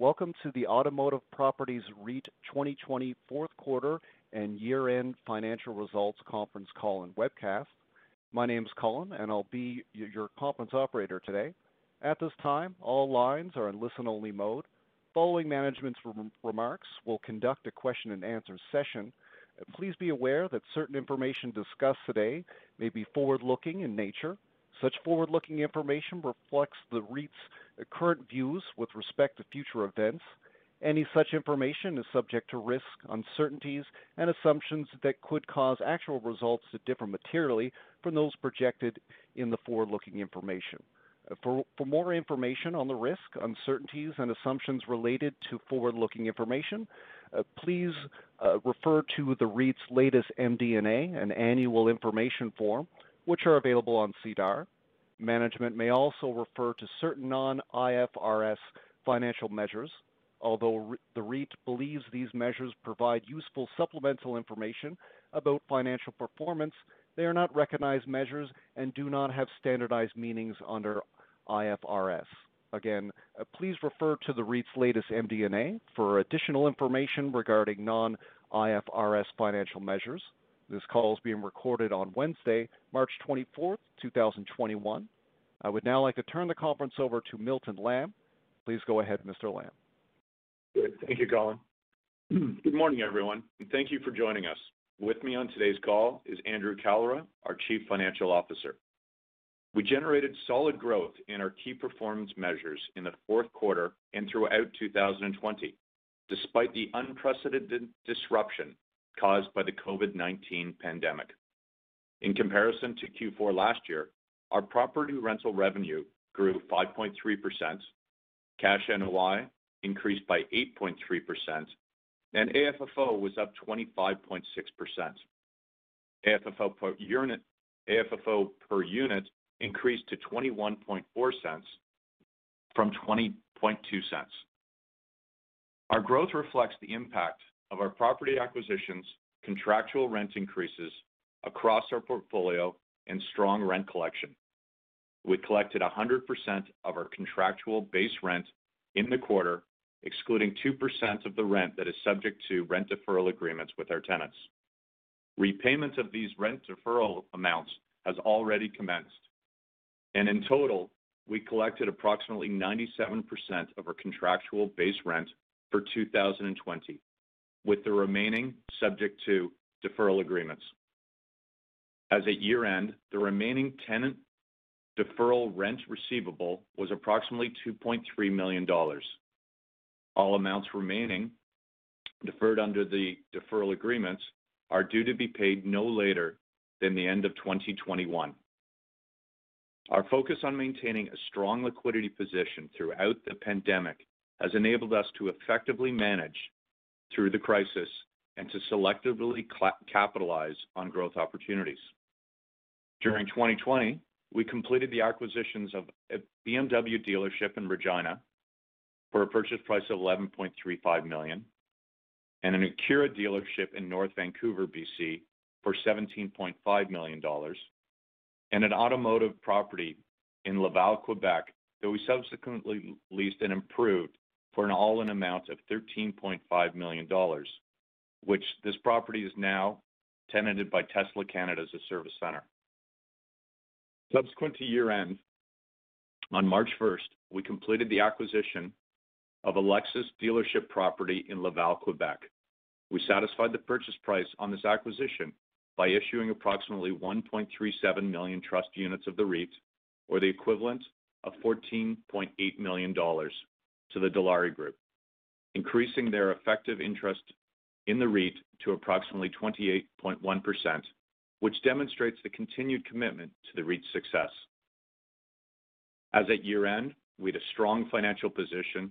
Welcome to the Automotive Properties REIT 2020 fourth quarter and year-end financial results conference call and webcast. My name is Colin, and I'll be your conference operator today. At this time, all lines are in listen-only mode. Following management's remarks, we'll conduct a question and answer session. Please be aware that certain information discussed today may be forward-looking in nature. Such forward-looking information reflects the REIT's current views with respect to future events. Any such information is subject to risks, uncertainties, and assumptions that could cause actual results to differ materially from those projected in the forward-looking information. Uh, for more information on the risk, uncertainties, and assumptions related to forward-looking information, uh, please uh, refer to the REIT's latest MD&A and annual information form, which are available on SEDAR. Management may also refer to certain non-IFRS financial measures. Although the REIT believes these measures provide useful supplemental information about financial performance, they are not recognized measures and do not have standardized meanings under IFRS. Again, uh, please refer to the REIT's latest MD&A for additional information regarding non-IFRS financial measures. This call is being recorded on Wednesday, March 24th, 2021. I would now like to turn the conference over to Milton Lamb. Please go ahead, Mr. Lamb. Good. Thank you, Colin. Good morning, everyone, and thank you for joining us. With me on today's call is Andrew Kalra, our Chief Financial Officer. We generated solid growth in our key performance measures in the fourth quarter and throughout 2020, despite the unprecedented disruption caused by the COVID-19 pandemic. In comparison to Q4 last year, our property rental revenue grew 5.3%, cash NOI increased by 8.3%, and AFFO was up 25.6%. AFFO per unit increased to 0.214 from 0.202. Our growth reflects the impact of our property acquisitions, contractual rent increases across our portfolio, and strong rent collection. We collected 100% of our contractual base rent in the quarter, excluding 2% of the rent that is subject to rent deferral agreements with our tenants. Repayment of these rent deferral amounts has already commenced, and in total, we collected approximately 97% of our contractual base rent for 2020, with the remaining subject to deferral agreements. As at year-end, the remaining tenant deferral rent receivable was approximately 2.3 million dollars. All amounts remaining deferred under the deferral agreements are due to be paid no later than the end of 2021. Our focus on maintaining a strong liquidity position throughout the pandemic has enabled us to effectively manage through the crisis and to selectively capitalize on growth opportunities. During 2020, we completed the acquisitions of a BMW dealership in Regina for a purchase price of 11.35 million, and an Acura dealership in North Vancouver, B.C. for 17.5 million dollars, and an automotive property in Laval, Quebec, that we subsequently leased and improved for an all-in amount of 13.5 million dollars, which this property is now tenanted by Tesla Canada as a service center. Subsequent to year-end, on March 1st, we completed the acquisition of a Lexus dealership property in Laval, Quebec. We satisfied the purchase price on this acquisition by issuing approximately 1.37 million trust units of the REIT, or the equivalent of 14.8 million dollars to the Dilawri Group, increasing their effective interest in the REIT to approximately 28.1%, which demonstrates the continued commitment to the REIT's success. As at year-end, we had a strong financial position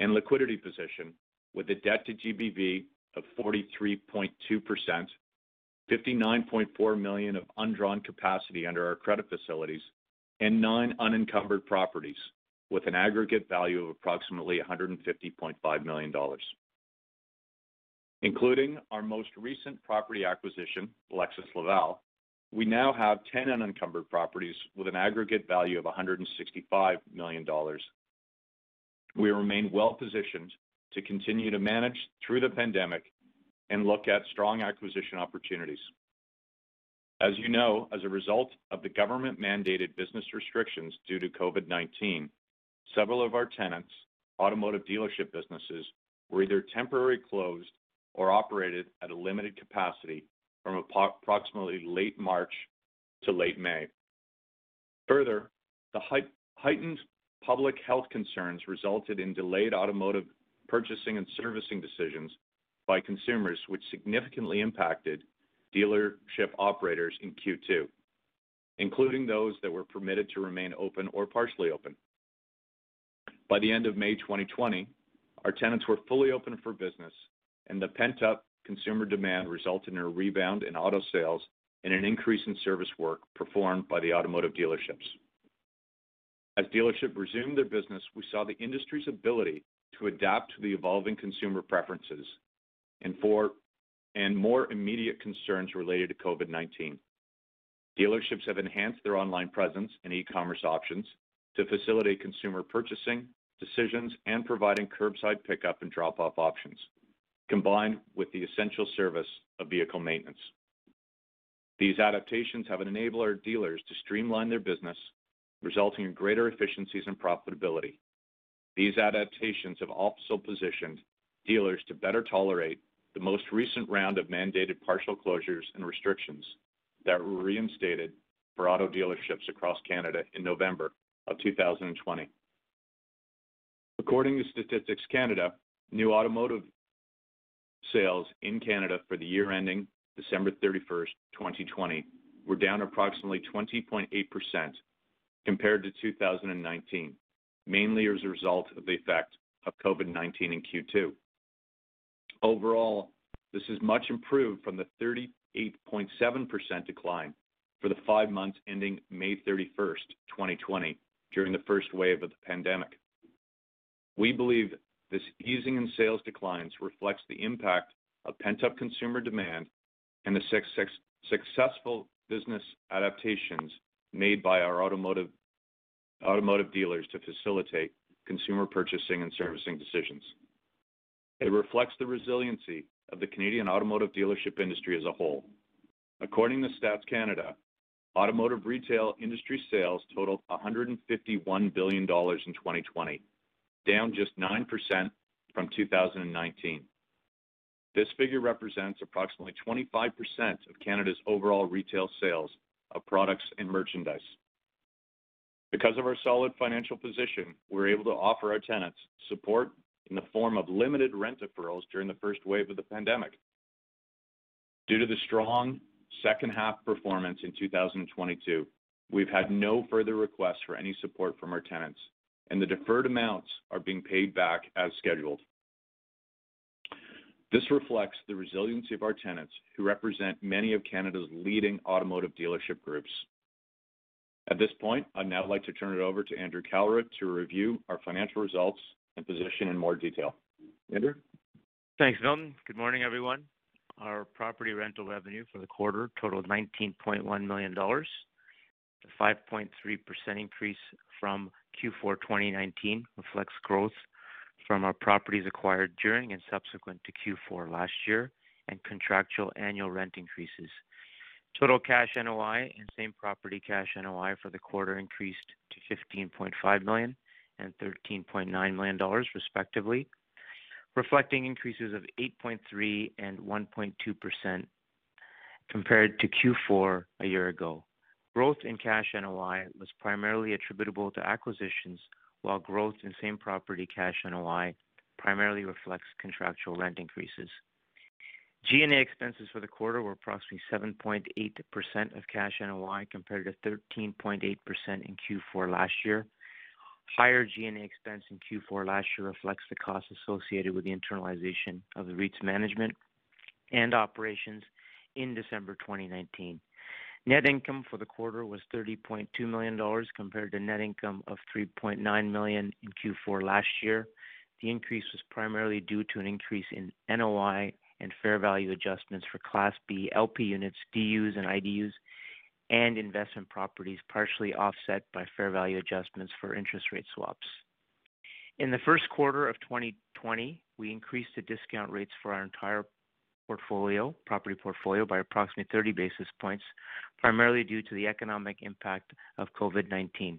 and liquidity position with a debt to GBV of 43.2%, 59.4 million of undrawn capacity under our credit facilities, and nine unencumbered properties with an aggregate value of approximately 150.5 million dollars. Including our most recent property acquisition, Lexus Laval, we now have 10 unencumbered properties with an aggregate value of 165 million dollars. We remain well-positioned to continue to manage through the pandemic and look at strong acquisition opportunities. As you know, as a result of the government-mandated business restrictions due to COVID-19, several of our tenants' automotive dealership businesses were either temporarily closed or operated at a limited capacity from approximately late March to late May. Further, the heightened public health concerns resulted in delayed automotive purchasing and servicing decisions by consumers, which significantly impacted dealership operators in Q2, including those that were permitted to remain open or partially open. By the end of May 2020, our tenants were fully open for business, and the pent-up consumer demand resulted in a rebound in auto sales and an increase in service work performed by the automotive dealerships. As dealerships resumed their business, we saw the industry's ability to adapt to the evolving consumer preferences and for, and more immediate concerns related to COVID-19. Dealerships have enhanced their online presence and e-commerce options to facilitate consumer purchasing decisions and providing curbside pickup and drop-off options, combined with the essential service of vehicle maintenance. These adaptations have enabled our dealers to streamline their business, resulting in greater efficiencies and profitability. These adaptations have also positioned dealers to better tolerate the most recent round of mandated partial closures and restrictions that were reinstated for auto dealerships across Canada in November of 2020. According to Statistics Canada, new automotive sales in Canada for the year ending December 31st, 2020, were down approximately 20.8% compared to 2019, mainly as a result of the effect of COVID-19 in Q2. Overall, this is much improved from the 38.7% decline for the five months ending May 31st, 2020, during the first wave of the pandemic. We believe this easing in sales declines reflects the impact of pent-up consumer demand and the successful business adaptations made by our automotive dealers to facilitate consumer purchasing and servicing decisions. It reflects the resiliency of the Canadian automotive dealership industry as a whole. According to Stats Canada, automotive retail industry sales totaled 151 billion dollars in 2020, down just 9% from 2019. This figure represents approximately 25% of Canada's overall retail sales of products and merchandise. Because of our solid financial position, we're able to offer our tenants support in the form of limited rent deferrals during the first wave of the pandemic. Due to the strong second half performance in 2022, we've had no further requests for any support from our tenants, and the deferred amounts are being paid back as scheduled. This reflects the resiliency of our tenants, who represent many of Canada's leading automotive dealership groups. At this point, I'd now like to turn it over to Andrew Kalra to review our financial results and position in more detail. Andrew? Thanks, Milton. Good morning, everyone. Our property rental revenue for the quarter totaled 19.1 million dollars, a 5.3% increase from Q4 2019, reflects growth from our properties acquired during and subsequent to Q4 last year, and contractual annual rent increases. Total cash NOI and same property cash NOI for the quarter increased to $15.5 million and $13.9 million, respectively, reflecting increases of 8.3 and 1.2% compared to Q4 a year ago. Growth in cash NOI was primarily attributable to acquisitions, while growth in same property cash NOI primarily reflects contractual rent increases. G&A expenses for the quarter were approximately 7.8% of cash NOI, compared to 13.8% in Q4 last year. Higher G&A expense in Q4 last year reflects the costs associated with the internalization of the REIT's management and operations in December 2019. Net income for the quarter was 30.2 million dollars compared to net income of 3.9 million in Q4 last year. The increase was primarily due to an increase in NOI and fair value adjustments for Class B LP units, DUs and IDUs, and investment properties, partially offset by fair value adjustments for interest rate swaps. In the first quarter of 2020, we increased the discount rates for our entire portfolio, property portfolio by approximately 30 basis points, primarily due to the economic impact of COVID-19.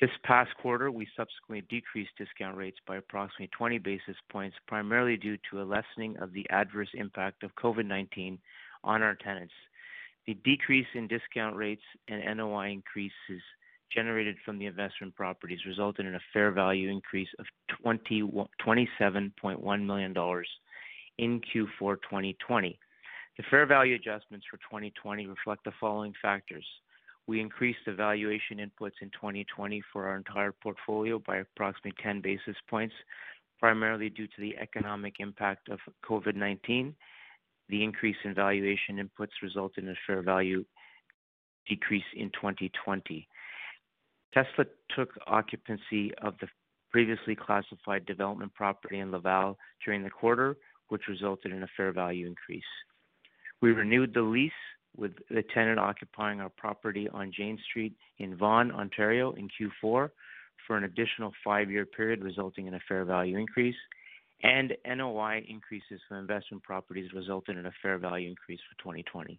This past quarter, we subsequently decreased discount rates by approximately 20 basis points, primarily due to a lessening of the adverse impact of COVID-19 on our tenants. The decrease in discount rates and NOI increases generated from the investment properties resulted in a fair value increase of 27.1 million dollars in Q4 2020. The fair value adjustments for 2020 reflect the following factors. We increased the valuation inputs in 2020 for our entire portfolio by approximately 10 basis points, primarily due to the economic impact of COVID-19. The increase in valuation inputs resulted in a fair value decrease in 2020. Tesla took occupancy of the previously classified development property in Laval during the quarter, which resulted in a fair value increase. We renewed the lease with the tenant occupying our property on Jane Street in Vaughan, Ontario in Q4 for an additional five-year period, resulting in a fair value increase, and NOI increases from investment properties resulted in a fair value increase for 2020.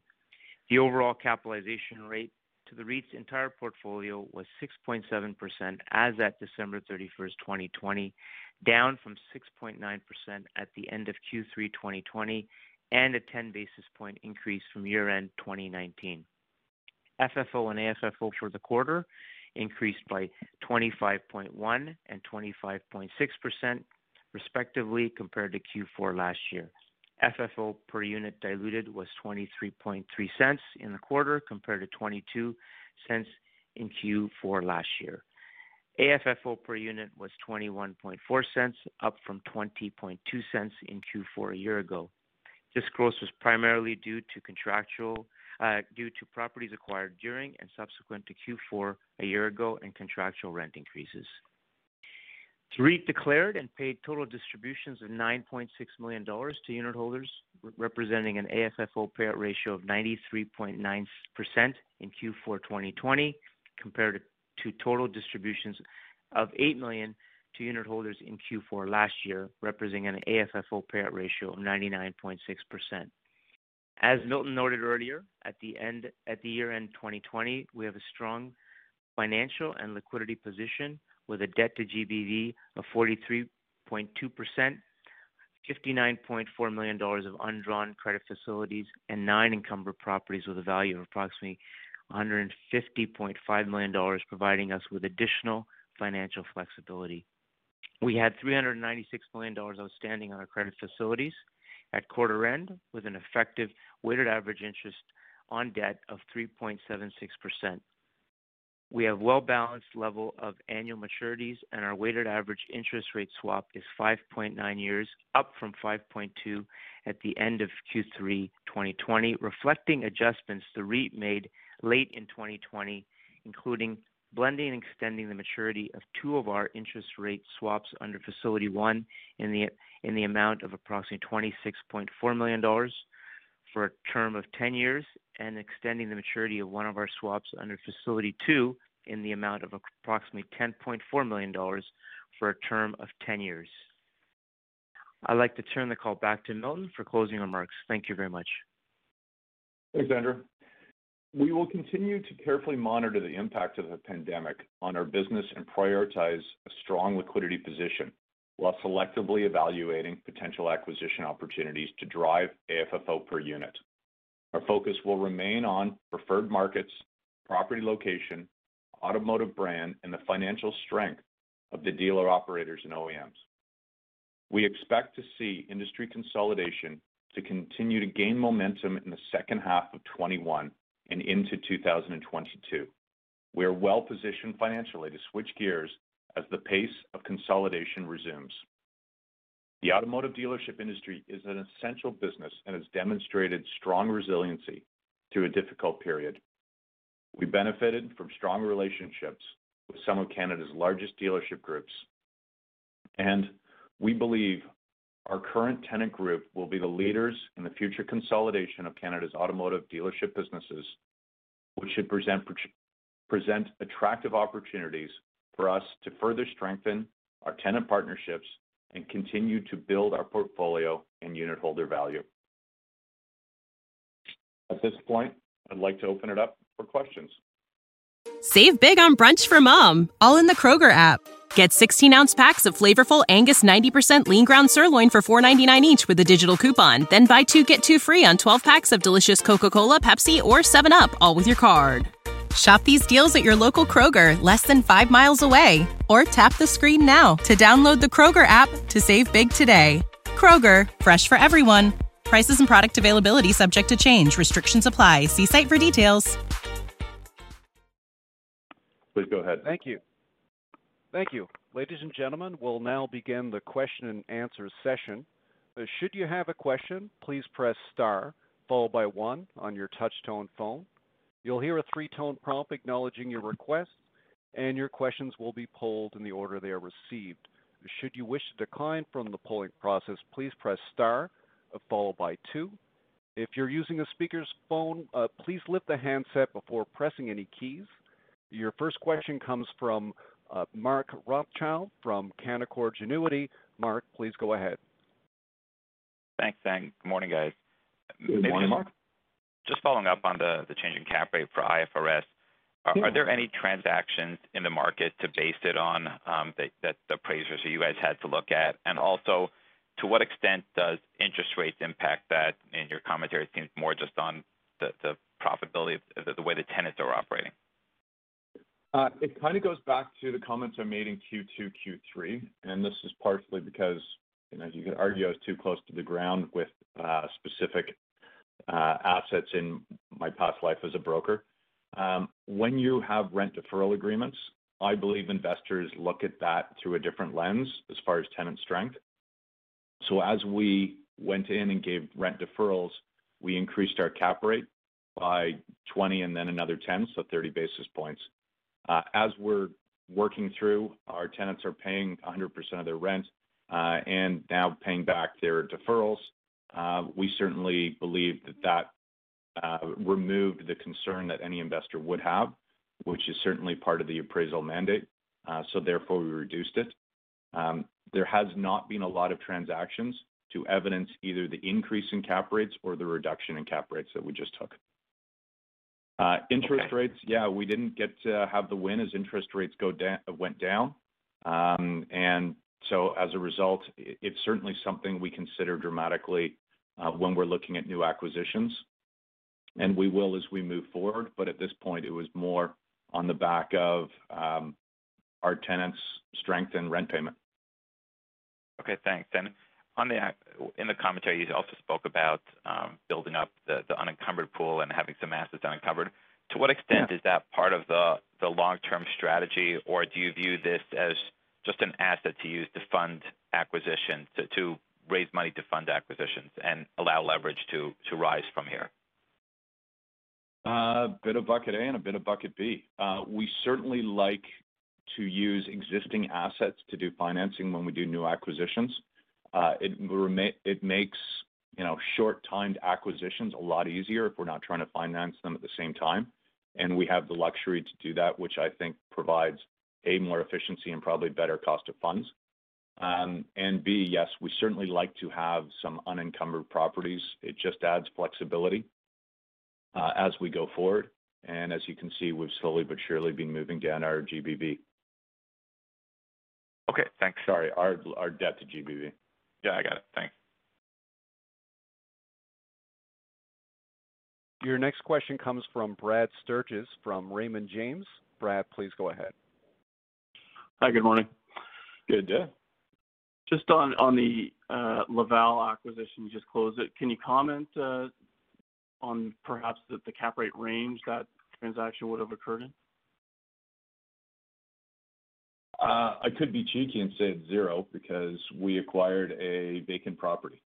The overall capitalization rate to the REIT's entire portfolio was 6.7% as at December 31st, 2020, down from 6.9% at the end of Q3 2020 and a 10 basis point increase from year-end 2019. FFO and AFFO for the quarter increased by 25.1% and 25.6% respectively compared to Q4 last year. FFO per unit diluted was 0.233 in the quarter compared to 0.22 in Q4 last year. AFFO per unit was 0.214, up from 0.202 in Q4 a year ago. This growth was primarily due to contractual uh, due to properties acquired during and subsequent to Q4 a year ago and contractual rent increases. REIT declared and paid total distributions of 9.6 million dollars to unitholders, representing an AFFO payout ratio of 93.9% in Q4 2020 compared to total distributions of 8 million to unitholders in Q4 last year, representing an AFFO payout ratio of 99.6%. As Milton noted earlier, at the end at the year-end 2020, we have a strong financial and liquidity position with a debt to GBV of 43.2%, 59.4 million dollars of undrawn credit facilities, and nine encumbered properties with a value of approximately 150.5 million dollars, providing us with additional financial flexibility. We had 396 million dollars outstanding on our credit facilities at quarter end, with an effective weighted average interest on debt of 3.76%. We have well-balanced level of annual maturities, and our weighted average interest rate swap is 5.9 years, up from 5.2 at the end of Q3 2020, reflecting adjustments the REIT made late in 2020, including blending and extending the maturity of two of our interest rate swaps under Facility 1 in the in the amount of approximately 26.4 million dollars for a term of 10 years, and extending the maturity of one of our swaps under Facility 2 in the amount of approximately 10.4 million dollars for a term of 10 years. I'd like to turn the call back to Milton for closing remarks. Thank you very much. Thanks, Andrew. We will continue to carefully monitor the impact of the pandemic on our business and prioritize a strong liquidity position while selectively evaluating potential acquisition opportunities to drive AFFO per unit. Our focus will remain on preferred markets, property location, automotive brand, and the financial strength of the dealer operators and OEMs. We expect to see industry consolidation to continue to gain momentum in the second half of 2021 and into 2022. We are well-positioned financially to switch gears as the pace of consolidation resumes. The automotive dealership industry is an essential business and has demonstrated strong resiliency through a difficult period. We benefited from strong relationships with some of Canada's largest dealership groups, and we believe our current tenant group will be the leaders in the future consolidation of Canada's automotive dealership businesses, which should present attractive opportunities for us to further strengthen our tenant partnerships and continue to build our portfolio and unitholder value. At this point, I'd like to open it up for questions. Save big on brunch for mom, all in the Kroger app. Get 16 ounce packs of flavorful Angus 90% lean ground sirloin for $4.99 each with a digital coupon. Then buy two get two free on 12 packs of delicious Coca Cola, Pepsi, or 7UP, all with your card. Shop these deals at your local Kroger, less than five miles away. Or tap the screen now to download the Kroger app to save big today. Kroger, fresh for everyone. Prices and product availability subject to change. Restrictions apply. See site for details. Please go ahead. Thank you. Thank you. Ladies and gentlemen, we'll now begin the question and answer session. Uh, should you have a question, please press star followed by one on your touch-tone phone. You'll hear a three-tone prompt acknowledging your request, and your questions will be polled in the order they are received. Should you wish to decline from the polling process, please press star uh, followed by two. If you're using a speaker's phone, uh, please lift the handset before pressing any keys. Your first question comes from uh, Mark Rothschild from Canaccord Genuity. Mark, please go ahead. Thanks, and good morning, guys. Good morning, Mark. Just following up on the the change in cap rate for IFRS, are there any transactions in the market to base it on um, that the appraisers or you guys had to look at? And also, to what extent does interest rates impact that? In your commentary, it seems more just on the profitability of the way the tenants are operating. Uh, it kind of goes back to the comments I made in Q2, Q3, and this is partially because, you know, as you could argue I was too close to the ground with uh, specific uh, assets in my past life as a broker. Um, when you have rent deferral agreements, I believe investors look at that through a different lens as far as tenant strength. So as we went in and gave rent deferrals, we increased our cap rate by 20 and then another 10, so 30 basis points. Uh, as we're working through, our tenants are paying 100% of their rent, uh, and now paying back their deferrals. Uh, we certainly believe that that removed the concern that any investor would have, which is certainly part of the appraisal mandate. So therefore, we reduced it. Um, there has not been a lot of transactions to evidence either the increase in cap rates or the reduction in cap rates that we just took. Uh, interest rates, yeah, we didn't get to have the win as interest rates went down. Um, and so as a result, it's certainly something we consider dramatically uh, when we're looking at new acquisitions, and we will as we move forward. But at this point, it was more on the back of um, our tenants' strength and rent payment. Okay, thanks. And on the in the commentary, you also spoke about um, building up the unencumbered pool and having some assets unencumbered. To what extent is that part of the long-term strategy, or do you view this as just an asset to use to fund acquisitions, to raise money to fund acquisitions and allow leverage to rise from here? A uh, bit of bucket A and a bit of bucket B. Uh, we certainly like to use existing assets to do financing when we do new acquisitions. Uh, it makes, you know, short-timed acquisitions a lot easier if we're not trying to finance them at the same time. and We have the luxury to do that, which I think provides, A, more efficiency and probably better cost of funds. Um, and B, yes, we certainly like to have some unencumbered properties. It just adds flexibility uh, as we go forward. And As you can see, we've slowly but surely been moving down our GBV. Okay, thanks. Sorry, our debt to GBV. Yeah, I got it. Thanks. Your next question comes from Brad Sturges from Raymond James. Brad, please go ahead. Hi, good morning. Good day. Just on the uh, Laval acquisition, you just closed it. Can you comment uh, on perhaps the cap rate range that transaction would have occurred in? I could be cheeky and say it's zero because we acquired a vacant property.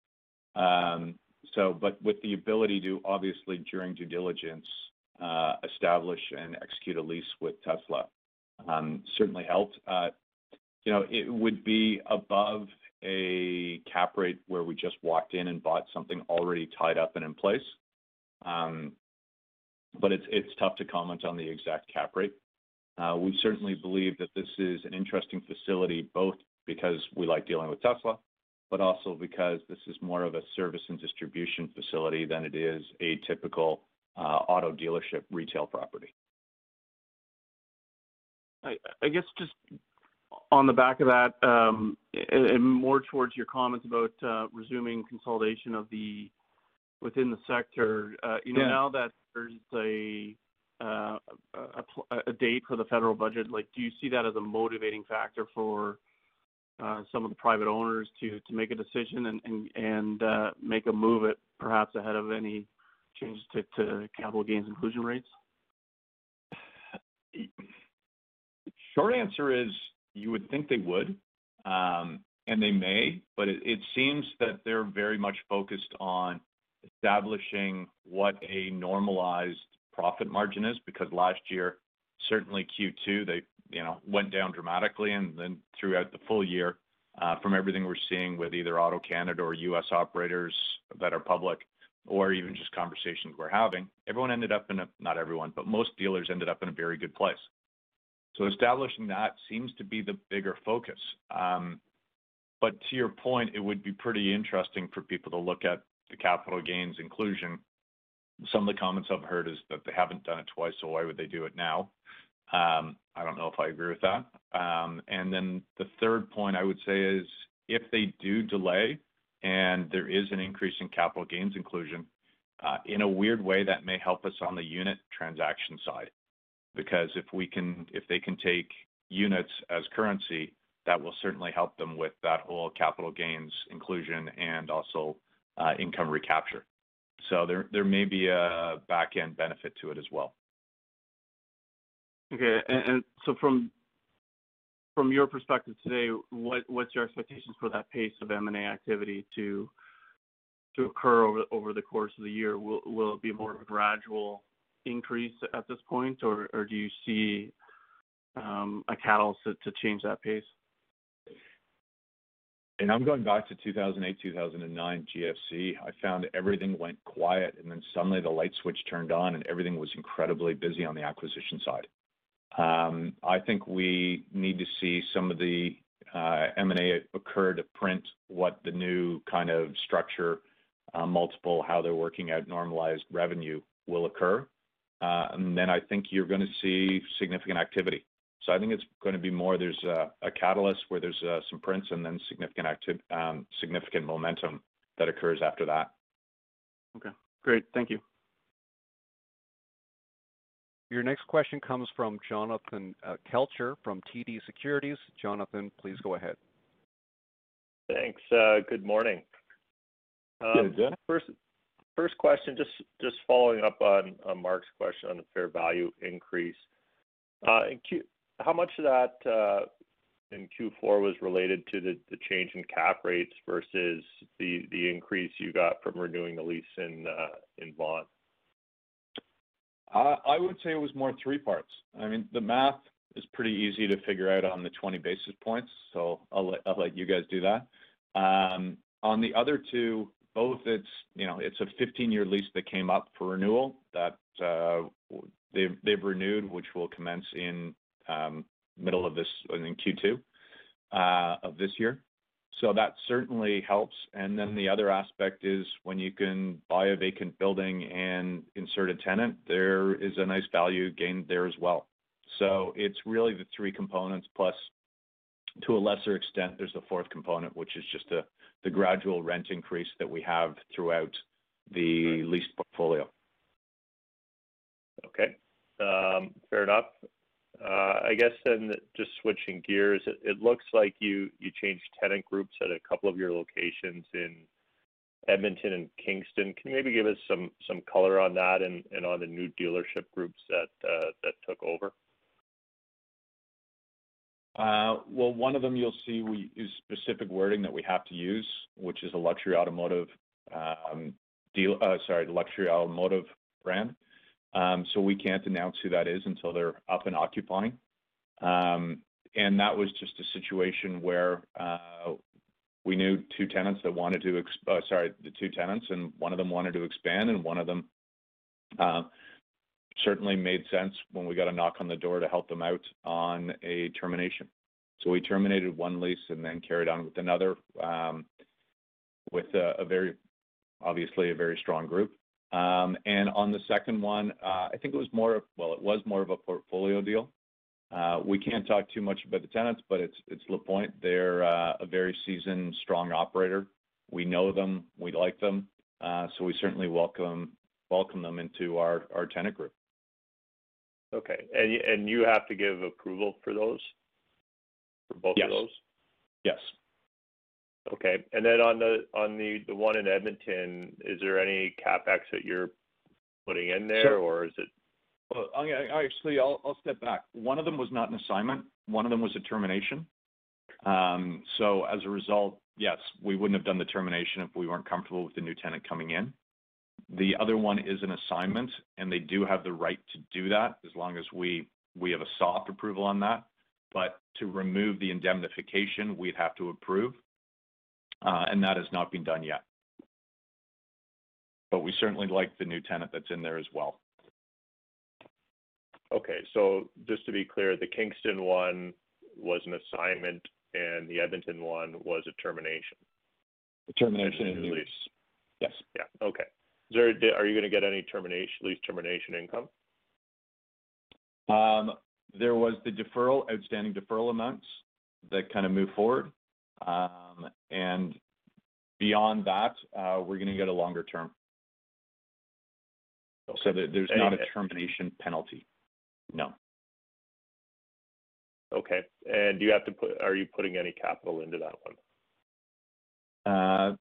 Um so but with the ability to obviously during due diligence establish and execute a lease with Tesla Um, certainly helped. Uh, you know, it would be above a cap rate where we just walked in and bought something already tied up and in place. Um, but it's it's tough to comment on the exact cap rate. Uh, we certainly believe that this is an interesting facility, both because we like dealing with Tesla, but also because this is more of a service and distribution facility than it is a typical uh, auto dealership retail property. I guess just on the back of that, um, and more towards your comments about uh, resuming consolidation within the sector. Uh, you know, now that there's uh, a date for the federal budget, like, do you see that as a motivating factor for some of the private owners to make a decision and make a move perhaps ahead of any changes to capital gains inclusion rates? Short answer is you would think they would, um, and they may, but it seems that they're very much focused on establishing what a normalized profit margin is. Because last year, certainly Q2, they, you know, went down dramatically. And then throughout the full year, uh, from everything we're seeing with either Auto Canada or U.S. operators that are public or even just conversations we're having, everyone ended up in a, not everyone, but most dealers ended up in a very good place. So establishing that seems to be the bigger focus. Um, but to your point, it would be pretty interesting for people to look at the capital gains inclusion. Some of the comments I've heard is that they haven't done it twice, so why would they do it now? Um, I don't know if I agree with that. Um, and then the third point I would say is if they do delay and there is an increase in capital gains inclusion, uh, in a weird way, that may help us on the unit transaction side. Because if we can if they can take units as currency, that will certainly help them with that whole capital gains inclusion and also uh, income recapture. So there there may be a back-end benefit to it as well. Okay. And, and so from from your perspective today, what what's your expectations for that pace of M&A activity to to occur over over the course of the year? Will it be more of a gradual increase at this point, or do you see um, a catalyst to change that pace? And I'm going back to 2008, 2009 GFC. I found everything went quiet, and then suddenly the light switch turned on, and everything was incredibly busy on the acquisition side. Um, I think we need to see some of the uh, M&A occur to print what the new kind of structure, uh, multiple, how they're working out normalized revenue will occur. Uh, I think you're gonna see significant activity. So I think it's gonna be more there's a catalyst where there's uh, some prints and then um, significant momentum that occurs after that. Okay, great. Thank you. Your next question comes from Jonathan uh, Kelcher from TD Securities. Jonathan, please go ahead. Thanks. Good morning. Good, Jon. Um, first question, just just following up on Mark's question on the fair value increase. Uh, how much of that uh, in Q4 was related to the change in cap rates versus the increase you got from renewing the lease in uh, in Vaughan? I would say it was more three parts. I mean, the math is pretty easy to figure out on the 20 basis points, so I'll let you guys do that. Um, on the other two, both it's, you know, it's a 15-year lease that came up for renewal that uh, they've renewed, which will commence in um, middle of this, in Q2 uh, of this year. So that certainly helps. And then the other aspect is when you can buy a vacant building and insert a tenant, there is a nice value gained there as well. So it's really the three components, plus to a lesser extent, there's a fourth component, which is just the gradual rent increase that we have throughout the leased portfolio. Okay. Um, fair enough. Uh, I guess then just switching gears, it looks like you changed tenant groups at a couple of your locations in Edmonton and Kingston. Can you maybe give us some color on that and on the new dealership groups that uh, took over? Uh, well, one of them you'll see we use specific wording that we have to use, which is a luxury automotive um, deal, uh, sorry, luxury automotive brand. Um, so we can't announce who that is until they're up and occupying. Um, and that was just a situation where uh, we knew two tenants that wanted to, sorry, the two tenants, and one of them wanted to expand, and one of them certainly made sense when we got a knock on the door to help them out on a termination. So we terminated one lease and then carried on with another, um, with a, a, very, obviously a very strong group. Um, and on the second one, uh, I think it was more of well, it was more of a portfolio deal. Uh, we can't talk too much about the tenants, but it's it's Lapointe. They're uh, a very seasoned, strong operator. We know them, we like them, so we certainly welcome welcome them into our our tenant group. Okay. And, and you have to give approval for those? For both of those? Yes. Okay. And then on the on the, the one in Edmonton, is there any CapEx that you're putting in there, or is it? Well, actually, I'll step back. One of them was not an assignment. One of them was a termination. Um, so as a result, yes, we wouldn't have done the termination if we weren't comfortable with the new tenant coming in. The other one is an assignment, and they do have the right to do that as long as we we have a soft approval on that. But to remove the indemnification, we'd have to approve, uh, and that has not been done yet. But we certainly like the new tenant that's in there as well. Okay. So just to be clear, the Kingston one was an assignment, and the Edmonton one was a termination. A termination. A new lease. Yes. Yeah. Okay. Are you gonna get any termination, lease termination income? Um, there was the deferral, outstanding deferral amounts that kind of moved forward. Um, and beyond that, uh, we're gonna get a longer term. Okay. There's not a termination penalty. No. Okay. And you have to put. are you putting any capital into that one? Uh,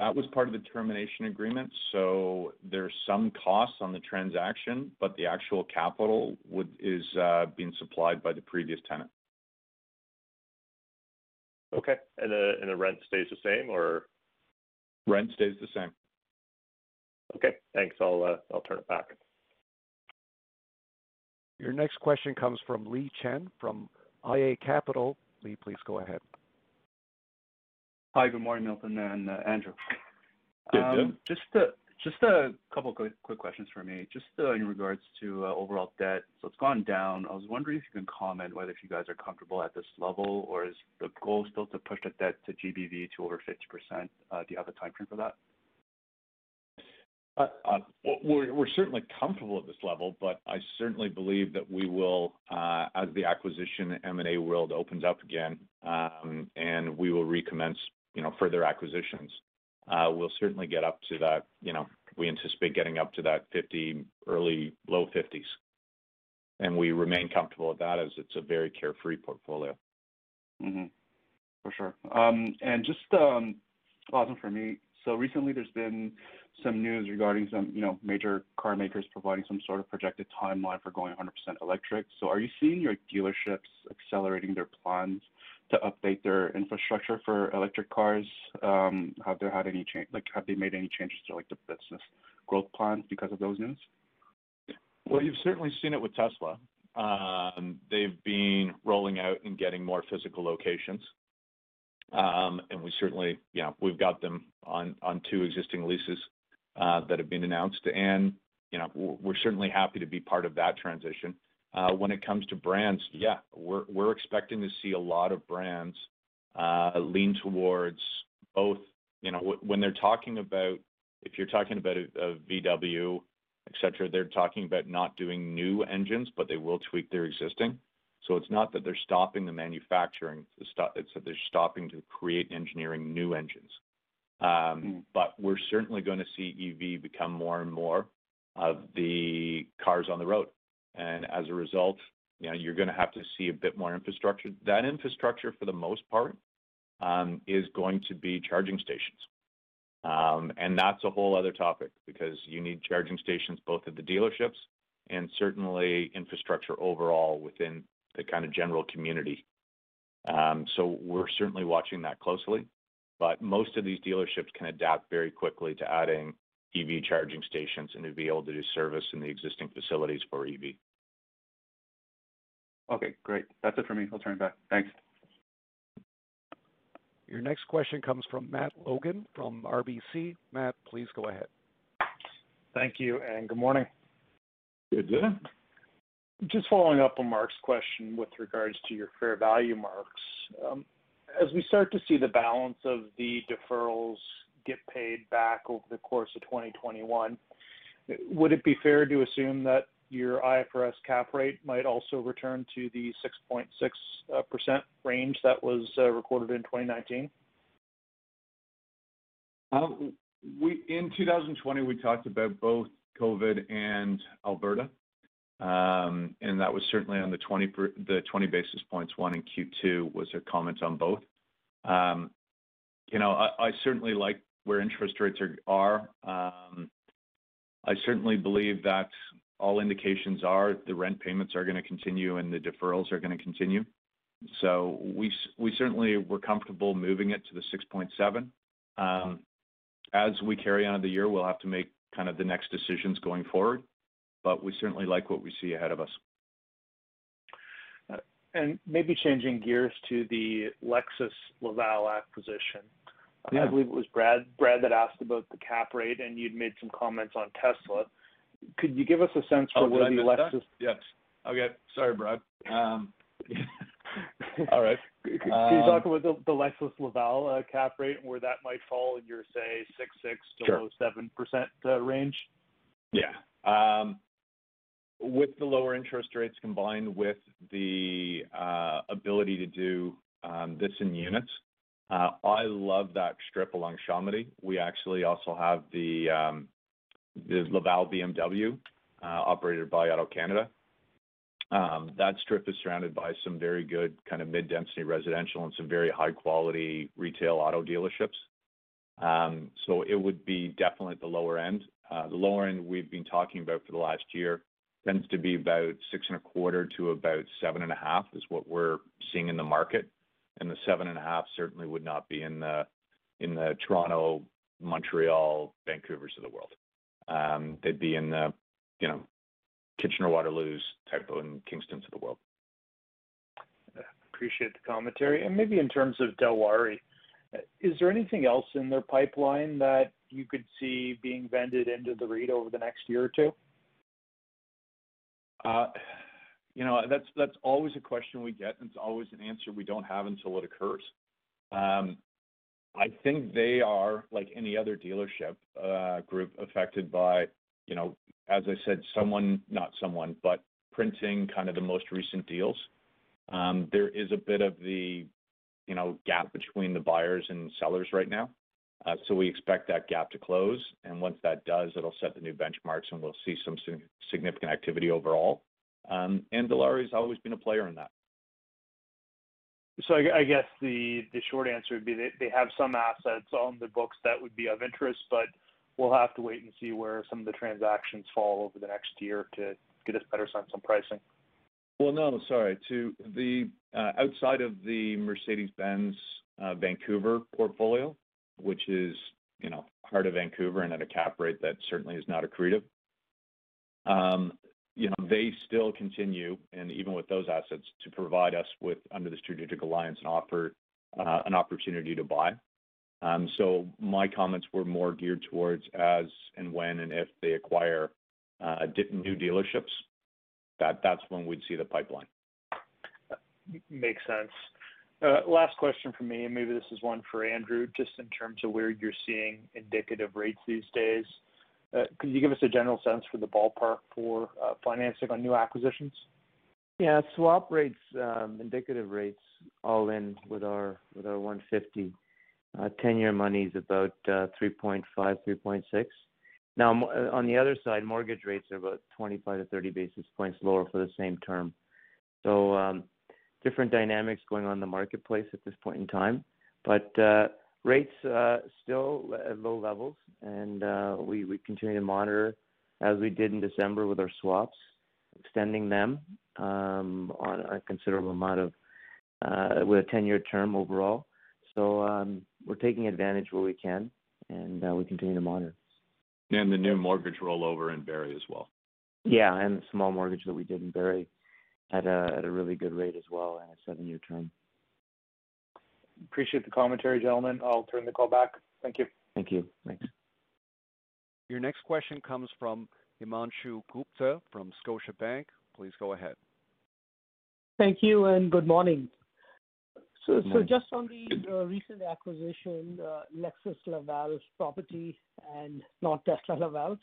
That was part of the termination agreement, so there's some costs on the transaction, but the actual capital is being supplied by the previous tenant. Okay. And the and the rent stays the same or? Rent stays the same. Okay, thanks. I'll uh I'll turn it back. Your next question comes from Li Chen from iA Capital. Li, please go ahead. Hi, good morning, Milton and uh, Andrew. Good day. Um, just a couple quick questions for me. Just uh, in regards to uh, overall debt. So it's gone down. I was wondering if you can comment whether you guys are comfortable at this level, or is the goal still to push the debt to GBV to over 50%? Do you have a timeframe for that? We're certainly comfortable at this level, but I certainly believe that we will, as the acquisition M&A world opens up again, um, and we will recommence, you know, further acquisitions. We'll certainly get up to that, you know, we anticipate getting up to that 50, early low 50s. and We remain comfortable with that as it's a very carefree portfolio. Mm-hmm. For sure. Um, and just last one from me. So recently there's been some news regarding some, you know, major car makers providing some sort of projected timeline for going 100% electric. So are you seeing your dealerships accelerating their plans to update their infrastructure for electric cars? Um, have they made any changes to, like, the business growth plans because of those news? Well, you've certainly seen it with Tesla. Um, they've been rolling out and getting more physical locations. Um, and we certainly, you know, we've got them on two existing leases uh, that have been announced. And, you know, we're certainly happy to be part of that transition. When it comes to brands, yeah, we're we're expecting to see a lot of brands uh, lean towards both. You know, when they're talking about, if you're talking about a VW, et cetera, they're talking about not doing new engines, but they will tweak their existing. So it's not that they're stopping the manufacturing, it's that they're stopping to create engineering new engines. Um but we're certainly gonna see EV become more and more of the cars on the road. And as a result, you know, you're gonna have to see a bit more infrastructure. That infrastructure, for the most part, is going to be charging stations. Um, and that's a whole other topic because you need charging stations both at the dealerships and certainly infrastructure overall within the kind of general community. So we're certainly watching that closely, but most of these dealerships can adapt very quickly to adding EV charging stations and to be able to do service in the existing facilities for EV. Okay, great. That's it for me. I'll turn it back. Thanks. Your next question comes from Matt Logan from RBC. Matt, please go ahead. Thank you, and good morning. Good day. Just following up on Mark's question with regards to your fair value marks. Um, as we start to see the balance of the deferrals get paid back over the course of 2021, would it be fair to assume that your IFRS cap rate might also return to the 6.6% range that was uh, recorded in 2019? Um, we In 2020, we talked about both COVID and Alberta. Um, and that was certainly on the 20 basis points. One in Q2 was a comment on both. Um, you know, I certainly like where interest rates are. Um, I certainly believe that all indications are the rent payments are gonna continue and the deferrals are gonna continue. So we we certainly we're comfortable moving it to the 6.7. Um, as we carry on the year, we'll have to make kind of the next decisions going forward, but we certainly like what we see ahead of us. Uh, and maybe changing gears to the Lexus Laval acquisition. Yeah. I believe it was Brad Brad that asked about the cap rate, and you'd made some comments on Tesla. Could you give us a sense for where the Lexus- Oh, did I miss that? Yes. Okay. Sorry, Brad. Um, all right. Can you talk um, about the Lexus Laval uh, cap rate and where that might fall in your, say, 6.6%- Sure. -low 7% uh, range? Yeah. Um, with the lower interest rates combined with the uh, ability to do this in units, I love that strip along Chomedey. We actually also have the um, the Laval BMW uh, operated by AutoCanada. That strip is surrounded by some very good kind of mid-density residential and some very high quality retail auto dealerships. Um, so it would be definitely at the lower end. Uh, The lower end we've been talking about for the last year tends to be about 6.25%-7.5%, is what we're seeing in the market. And the 7.5 certainly would not be in the Toronto, Montreal, Vancouvers of the world. Um, they'd be in the, you know, Kitchener-Waterloos type of, and Kingstons of the world. Appreciate the commentary. And maybe in terms of Dilawri, is there anything else in their pipeline that you could see being vended into the REIT over the next year or two? Uh, You know, that's that's always a question we get, and it's always an answer we don't have until it occurs. Um, I think they are, like any other dealership uh, group, affected by, you know, as I said, someone not someone, but printing kind of the most recent deals. Um, there is a bit of the, you know, gap between the buyers and sellers right now. Uh, so we expect that gap to close. And once that does, it'll set the new benchmarks, and we'll see some significant activity overall. Um, Dilawri's always been a player in that. So I guess the the short answer would be they have some assets on the books that would be of interest, but we'll have to wait and see where some of the transactions fall over the next year to get a better sense on pricing. Well, no, sorry. To the uh, outside of the Mercedes-Benz uh, Vancouver portfolio, which is, you know, heart of Vancouver and at a cap rate that certainly is not accretive, um, you know, they still continue, and even with those assets, to provide us with, under the strategic alliance, and offer uh, an opportunity to buy. Um, so my comments were more geared towards as and when and if they acquire uh, new dealerships, that that's when we'd see the pipeline. Makes sense. Uh, last question from me, and maybe this is one for Andrew, just in terms of where you're seeing indicative rates these days. Uh, could you give us a general sense for the ballpark for uh, financing on new acquisitions? Yeah. Swap rates, um, indicative rates all in with our with our 150 10-year uh, money is about 3.5%-3.6%. Now, on the other side, mortgage rates are about 25 to 30 basis points lower for the same term. So um different dynamics going on in the marketplace at this point in time. Rates still at low levels, and we continue to monitor as we did in December with our swaps. extending them um, on a considerable amount of uh, with a 10-year term overall. So um, we're taking advantage where we can, and uh, we continue to monitor. And the new mortgage rollover in Barrie as well. Yeah, and the small mortgage that we did in Barrie at a at a really good rate as well, and a seven-year term. Appreciate the commentary, gentlemen. I'll turn the call back. Thank you. Thank you. Thanks. Your next question comes from Himanshu Gupta from Scotiabank. Please go ahead. Thank you, and good morning. So, so just on the uh, recent acquisition, uh, Lexus Laval property and not Tesla Laval,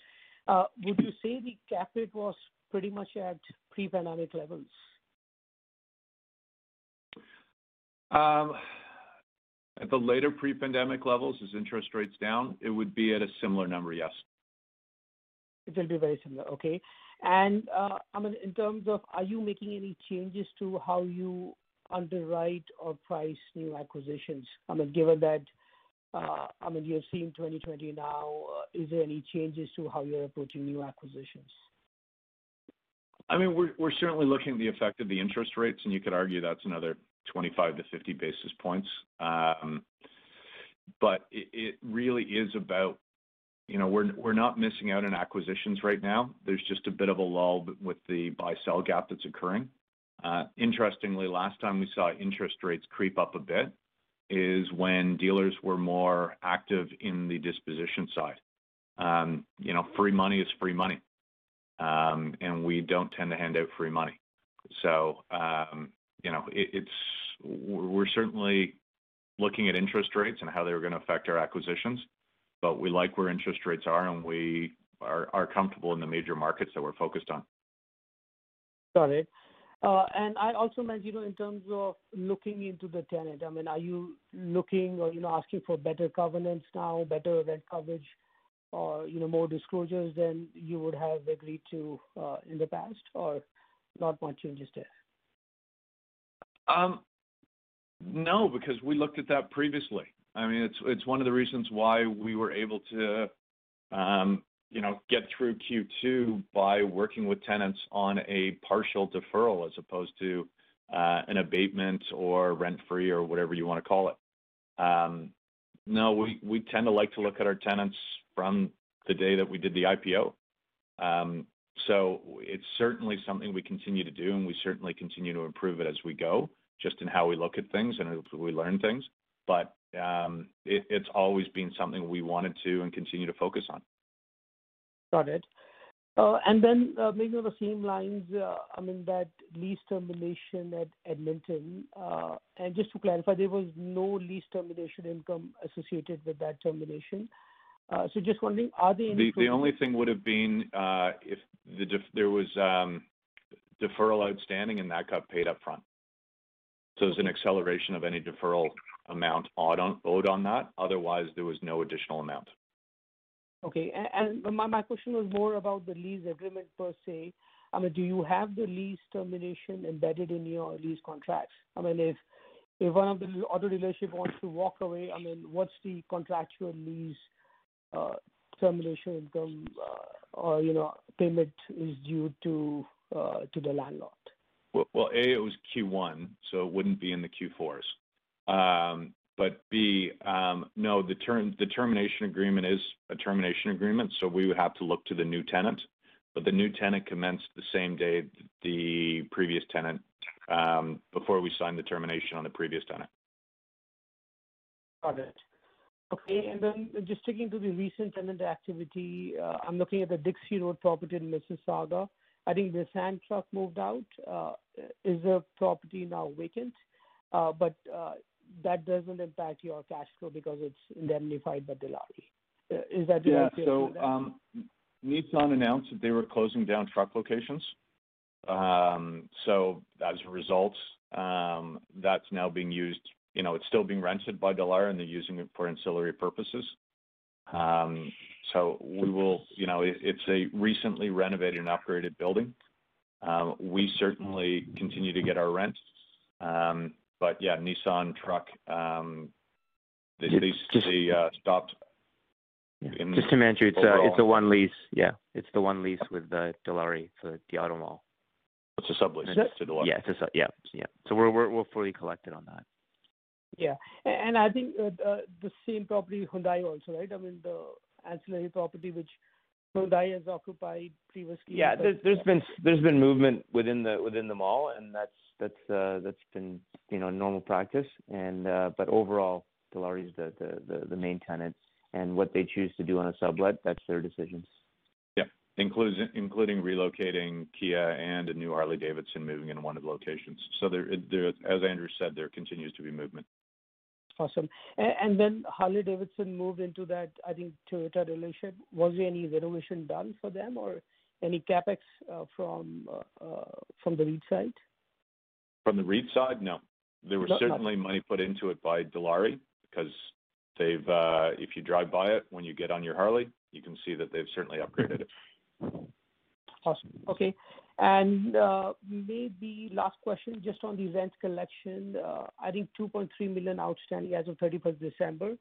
uh, would you say the cap rate was pretty much at pre-pandemic levels? Um, at the later pre-pandemic levels, as interest rates down, it would be at a similar number, yes. It will be very similar. Okay. And, I mean, in terms of, are you making any changes to how you underwrite or price new acquisitions? I mean, given that, uh, I mean, you're seeing 2020 now, uh, is there any changes to how you're approaching new acquisitions? I mean, we're, we're certainly looking at the effect of the interest rates, and you could argue that's another 25 to 50 basis points. Um, but it really is about, you know, we're not missing out on acquisitions right now. There's just a bit of a lull with the buy-sell gap that's occurring. Uh, interestingly, last time we saw interest rates creep up a bit is when dealers were more active in the disposition side. Um, you know, free money is free money, um, and we don't tend to hand out free money. So, you know, it's we're certainly looking at interest rates and how they're going to affect our acquisitions, but we like where interest rates are, and we are are comfortable in the major markets that we're focused on. Got it. Uh, and I also meant, you know, in terms of looking into the tenant, I mean, are you looking or, you know, asking for better covenants now, better rent coverage, or, you know, more disclosures than you would have agreed to uh, in the past, or not much changes there? Um, no, because we looked at that previously. I mean, it's it's one of the reasons why we were able to um, you know, get through Q2 by working with tenants on a partial deferral as opposed to uh, an abatement or rent-free or whatever you want to call it. Um, no, we, we tend to like to look at our tenants from the day that we did the IPO. So it's certainly something we continue to do, and we certainly continue to improve it as we go, just in how we look at things and we learn things. But um, it, it's always been something we wanted to and continue to focus on. Got it. Uh, and then uh, maybe on the same lines, uh, I mean, that lease termination at Edmonton, and just to clarify, there was no lease termination income associated with that termination. So just wondering, are there any- The only thing would have been if the def- there was um, deferral outstanding, and that got paid up front. So there's an acceleration of any deferral amount owed on that. Otherwise, there was no additional amount. Okay. And my question was more about the lease agreement per se. I mean, do you have the lease termination embedded in your lease contracts? I mean, if one of the auto dealership wants to walk away, I mean, what's the contractual lease uh, termination income uh, or, you know, payment is due to uh, to the landlord? Well, A, it was Q1, so it wouldn't be in the Q4s. Um, but B, um, no, the termination agreement is a termination agreement, so we would have to look to the new tenant. But the new tenant commenced the same day the previous tenant, um, before we signed the termination on the previous tenant. Got it. Okay. And then just sticking to the recent tenant activity, uh, I'm looking at the Dixie Road property in Mississauga. I think the sand truck moved out. Uh, is the property now vacant? Uh, but that doesn't impact your cash flow because it's indemnified by Dilawri. Uh, is that the Yeah. So, um, Nissan announced that they were closing down truck locations. Um, so as a result, um, that's now being used. You know, it's still being rented by Dilawri, and they're using it for ancillary purposes. So we will, you know, it, it's a recently renovated and upgraded building. Um, we certainly continue to get our rent. Um, but yeah, Nissan truck, um, they, they, just, they uh, stopped. Yeah. Just to mention, it's a it's a one lease. Yeah, it's the one lease with the Dilawri for the auto mall. It's a sublease to Dilawri. Yeah, it's a yeah, yeah. So we're we're we're fully collected on that. Yeah. And I think uh, the same property, Hyundai also, right? I mean, the ancillary property which Hyundai has occupied previously. Yeah, there's, there's been there's been movement within the within the mall, and that's that's uh, that's been you know normal practice. And uh, but overall, Dilawri is the, the the the main tenant, and what they choose to do on a sublet, that's their decisions. Yeah, includes including relocating Kia and a new Harley Davidson moving in one of the locations. So there, there, as Andrew said, there continues to be movement. Awesome. And then Harley-Davidson moved into that, I think, Toyota dealership. Was there any renovation done for them or any CapEx uh, from uh, uh, from the REIT side? From the REIT side, no. There was certainly money put into it by Dilawri because they've, if you drive by it when you get on your Harley, you can see that they've certainly upgraded it. Awesome. Okay. And uh, maybe last question, just on the rent collection. Uh, I think 2.3 million outstanding as of 31st December.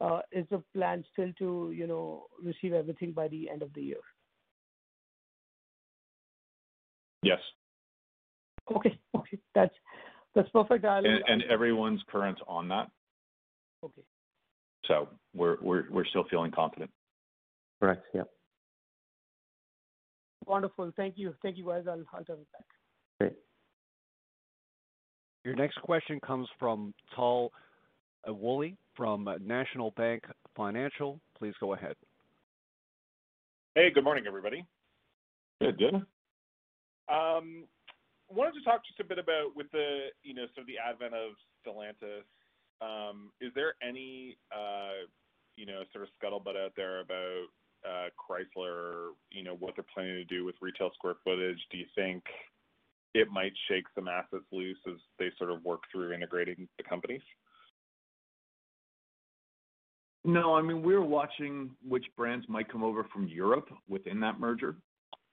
Uh, is the plan still to, you know, receive everything by the end of the year? Yes. Okay. Okay. That's that's perfect. And, and everyone's current on that. Okay. So we're we're we're still feeling confident. Correct. Yeah. Wonderful. Thank you. Thank you, guys. I'll, I'll turn it back. Great. Your next question comes from Tal Woolley from National Bank Financial. Please go ahead. Hey, good morning, everybody. Good, good. Um, wanted to talk just a bit about with the, you know, sort of the advent of Stellantis. Um, is there any, uh, you know, sort of scuttlebutt out there about Chrysler, you know, what they're planning to do with retail square footage? Do you think it might shake some assets loose as they sort of work through integrating the companies? No, I mean, we're watching which brands might come over from Europe within that merger.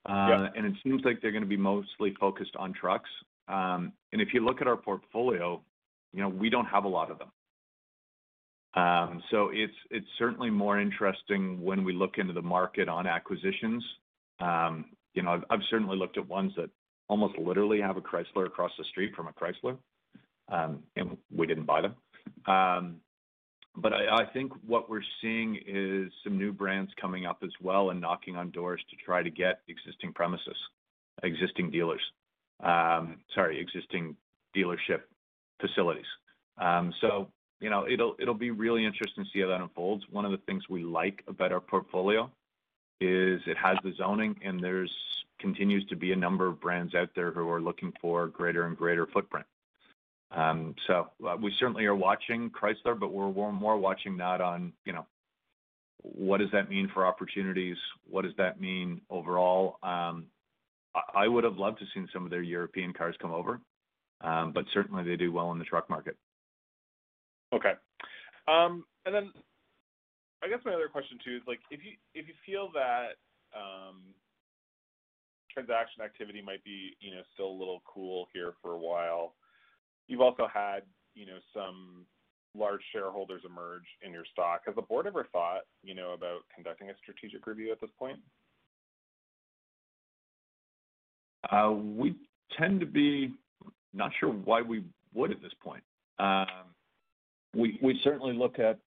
Uh, and it seems like they're gonna be mostly focused on trucks. Um, and if you look at our portfolio, you know, we don't have a lot of them. Um, so it's it's certainly more interesting when we look into the market on acquisitions. Um, you know, I've, certainly looked at ones that almost literally have a Chrysler across the street from a Chrysler, um, and we didn't buy them. But I, think what we're seeing is some new brands coming up as well and knocking on doors to try to get existing premises, existing dealers, sorry, existing dealership facilities. You know, it'll it'll be really interesting to see how that unfolds. One of the things we like about our portfolio is it has the zoning, and there's continues to be a number of brands out there who are looking for greater and greater footprint. Um, so uh, we certainly are watching Chrysler, but we're, we're more watching that on, you know, what does that mean for opportunities? What does that mean overall? Um, I, I would have loved to seen some of their European cars come over, um, but certainly they do well in the truck market. Okay. Um, and then I guess my other question too is like if you if you feel that um, transaction activity might be you know still a little cool here for a while, you've also had you know some large shareholders emerge in your stock. Has the board ever thought you know about conducting a strategic review at this point? Uh, we tend to be not sure why we would at this point. Um, we certainly look at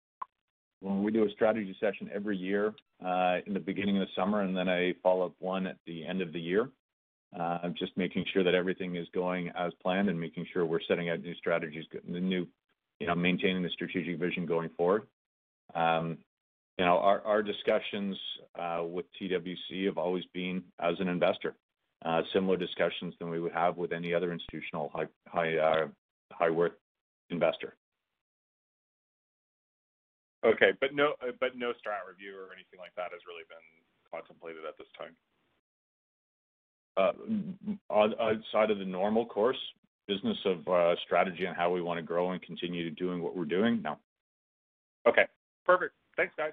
when we do a strategy session every year uh, in the beginning of the summer, and then a follow-up one at the end of the year. Uh, just making sure that everything is going as planned and making sure we're setting out new strategies, the new, you know, maintaining the strategic vision going forward. Um, you know, our, discussions uh, with TWC have always been as an investor, similar discussions than we would have with any other institutional high high high worth investor. Okay, but no, uh, but no strat review or anything like that has really been contemplated at this time. Uh, outside of the normal course business of uh, strategy and how we want to grow and continue doing what we're doing, no. Okay, perfect. Thanks, guys.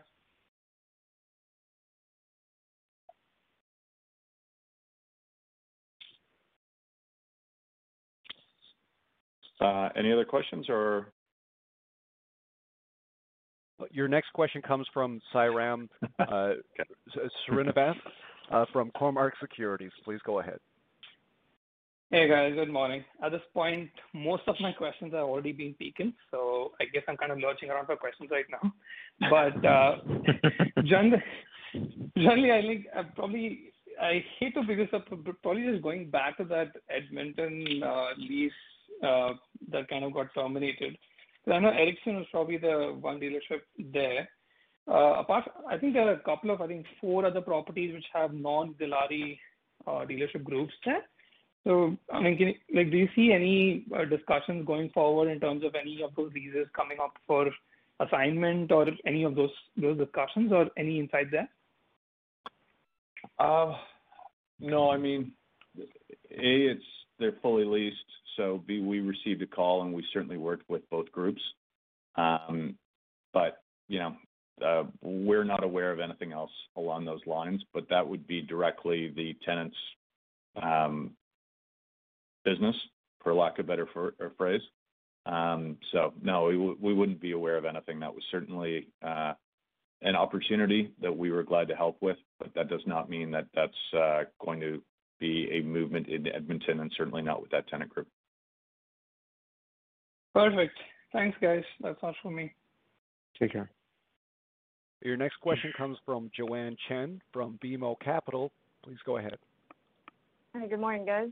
Uh, any other questions or your next question comes from Sairam uh, Srinivas uh, from Cormark Securities. Please go ahead. Hey, guys. Good morning. At this point, most of my questions have already been taken, so I guess I'm kind of lurching around for questions right now. But generally, I think I probably I hate to bring this up, but probably just going back to that Edmonton lease that kind of got terminated. I know Ericksen was probably the one dealership there. Uh, I think there are a couple of, I think four other properties which have non-Dilawri uh, dealership groups there. So I mean, like, do you see any uh, discussions going forward in terms of any of those leases coming up for assignment or any of those discussions or any insight there? No. I mean, A, it's they're fully leased, so we received a call, and we certainly worked with both groups. Um, but, you know, uh, we're not aware of anything else along those lines, but that would be directly the tenant's um, business, for lack of a better uh, phrase. Um, so no, we wouldn't be aware of anything. That was certainly uh, an opportunity that we were glad to help with, but that does not mean that that's going to be a movement in Edmonton and certainly not with that tenant group. Perfect. Thanks, guys. That's all for me. Take care. Your next question comes from Joanne Chen from BMO Capital. Please go ahead. Hi. Good morning, guys.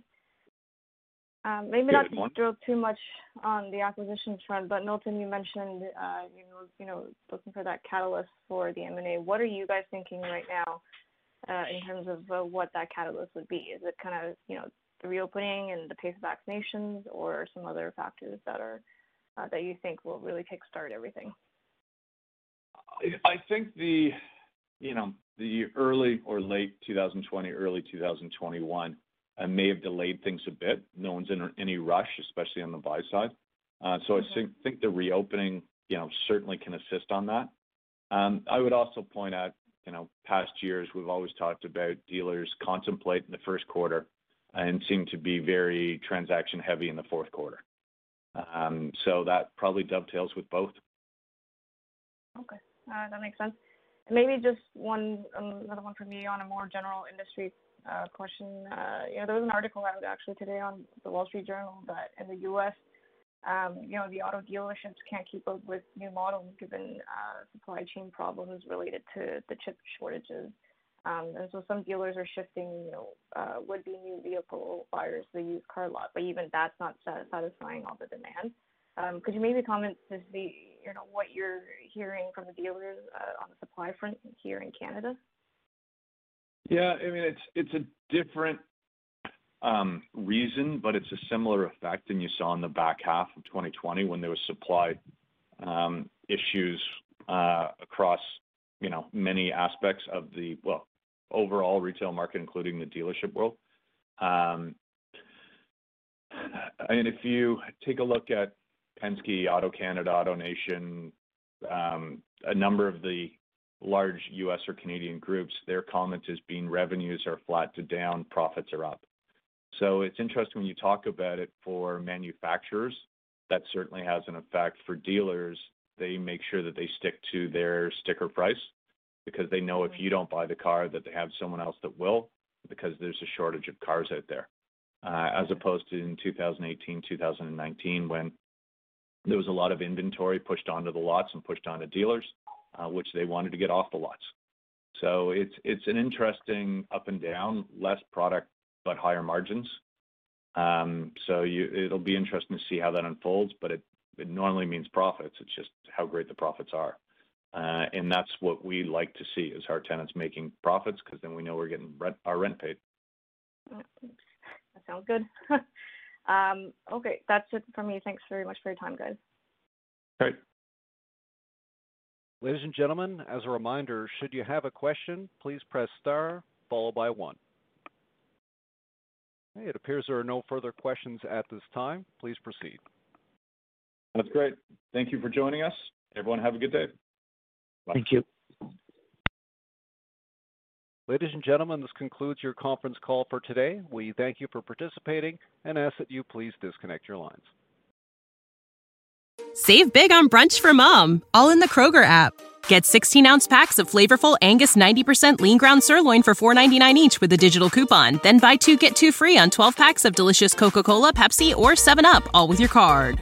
Um, maybe Good morning. not to drill too much on the acquisitions front, but Milton, you mentioned, uh, you know, looking for that catalyst for the M&A. What are you guys thinking right now, uh, in terms of uh, what that catalyst would be? Is it kind of, you know, the reopening and the pace of vaccinations or some other factors that Uh, you think will really kickstart everything? I think the you know the early or late 2020, early 2021 uh, may have delayed things a bit. No one's in any rush, especially on the buy side. Uh so I mm-hmm. think the reopening you know certainly can assist on that. Um, I would also point out you know past years we've always talked about dealers contemplate in the first quarter and seem to be very transaction heavy in the fourth quarter. Um, that probably dovetails with both. Okay. That makes sense. Maybe just one, um, another one from me on a more general industry uh, question. Uh, you know, there was an article out actually today on The Wall Street Journal that in the U.S., um, you know, the auto dealerships can't keep up with new models given uh, supply chain problems related to the chip shortages. Um, and so some dealers are shifting, you know, uh, would-be new vehicle buyers to the used car lot, but even that's not satisfying all the demand. Um, could you maybe comment to see, you know, what you're hearing from the dealers uh, on the supply front here in Canada? Yeah. I mean, it's a different um, reason, but it's a similar effect than you saw in the back half of 2020 when there was supply issues uh, across, you know, many aspects of the, well, overall retail market, including the dealership world. I mean, if you take a look at Penske, AutoCanada, AutoNation, um a number of the large U.S. or Canadian groups, their comment is being revenues are flat to down, profits are up. So it's interesting when you talk about it for manufacturers, that certainly has an effect. For dealers, they make sure that they stick to their sticker price because they know if you don't buy the car, that they have someone else that will because there's a shortage of cars out there. Uh, as opposed to in 2018, 2019, when there was a lot of inventory pushed onto the lots and pushed onto dealers, uh, which they wanted to get off the lots. So it's it's an interesting up and down, less product, but higher margins. Um, so it'll be interesting to see how that unfolds, but it normally means profits. It's just how great the profits are. Uh, that's what we like to see, is our tenants making profits because then we know we're getting our rent paid. Oh, that sounds good. Um, okay. That's it for me. Thanks very much for your time, guys. Great. Ladies and gentlemen, as a reminder, should you have a question, please press star followed by one. Okay, it appears there are no further questions at this time. Please proceed. That's great. Thank you for joining us. Everyone, have a good day. Bye. Thank you. Ladies and gentlemen, this concludes your conference call for today. We thank you for participating and ask that you please disconnect your lines. Save big on brunch for mom, all in the Kroger app. Get 16 ounce packs of flavorful Angus 90% lean ground sirloin for $4.99 each with a digital coupon. Then buy two get two free on 12 packs of delicious Coca Cola, Pepsi, or 7UP, all with your card.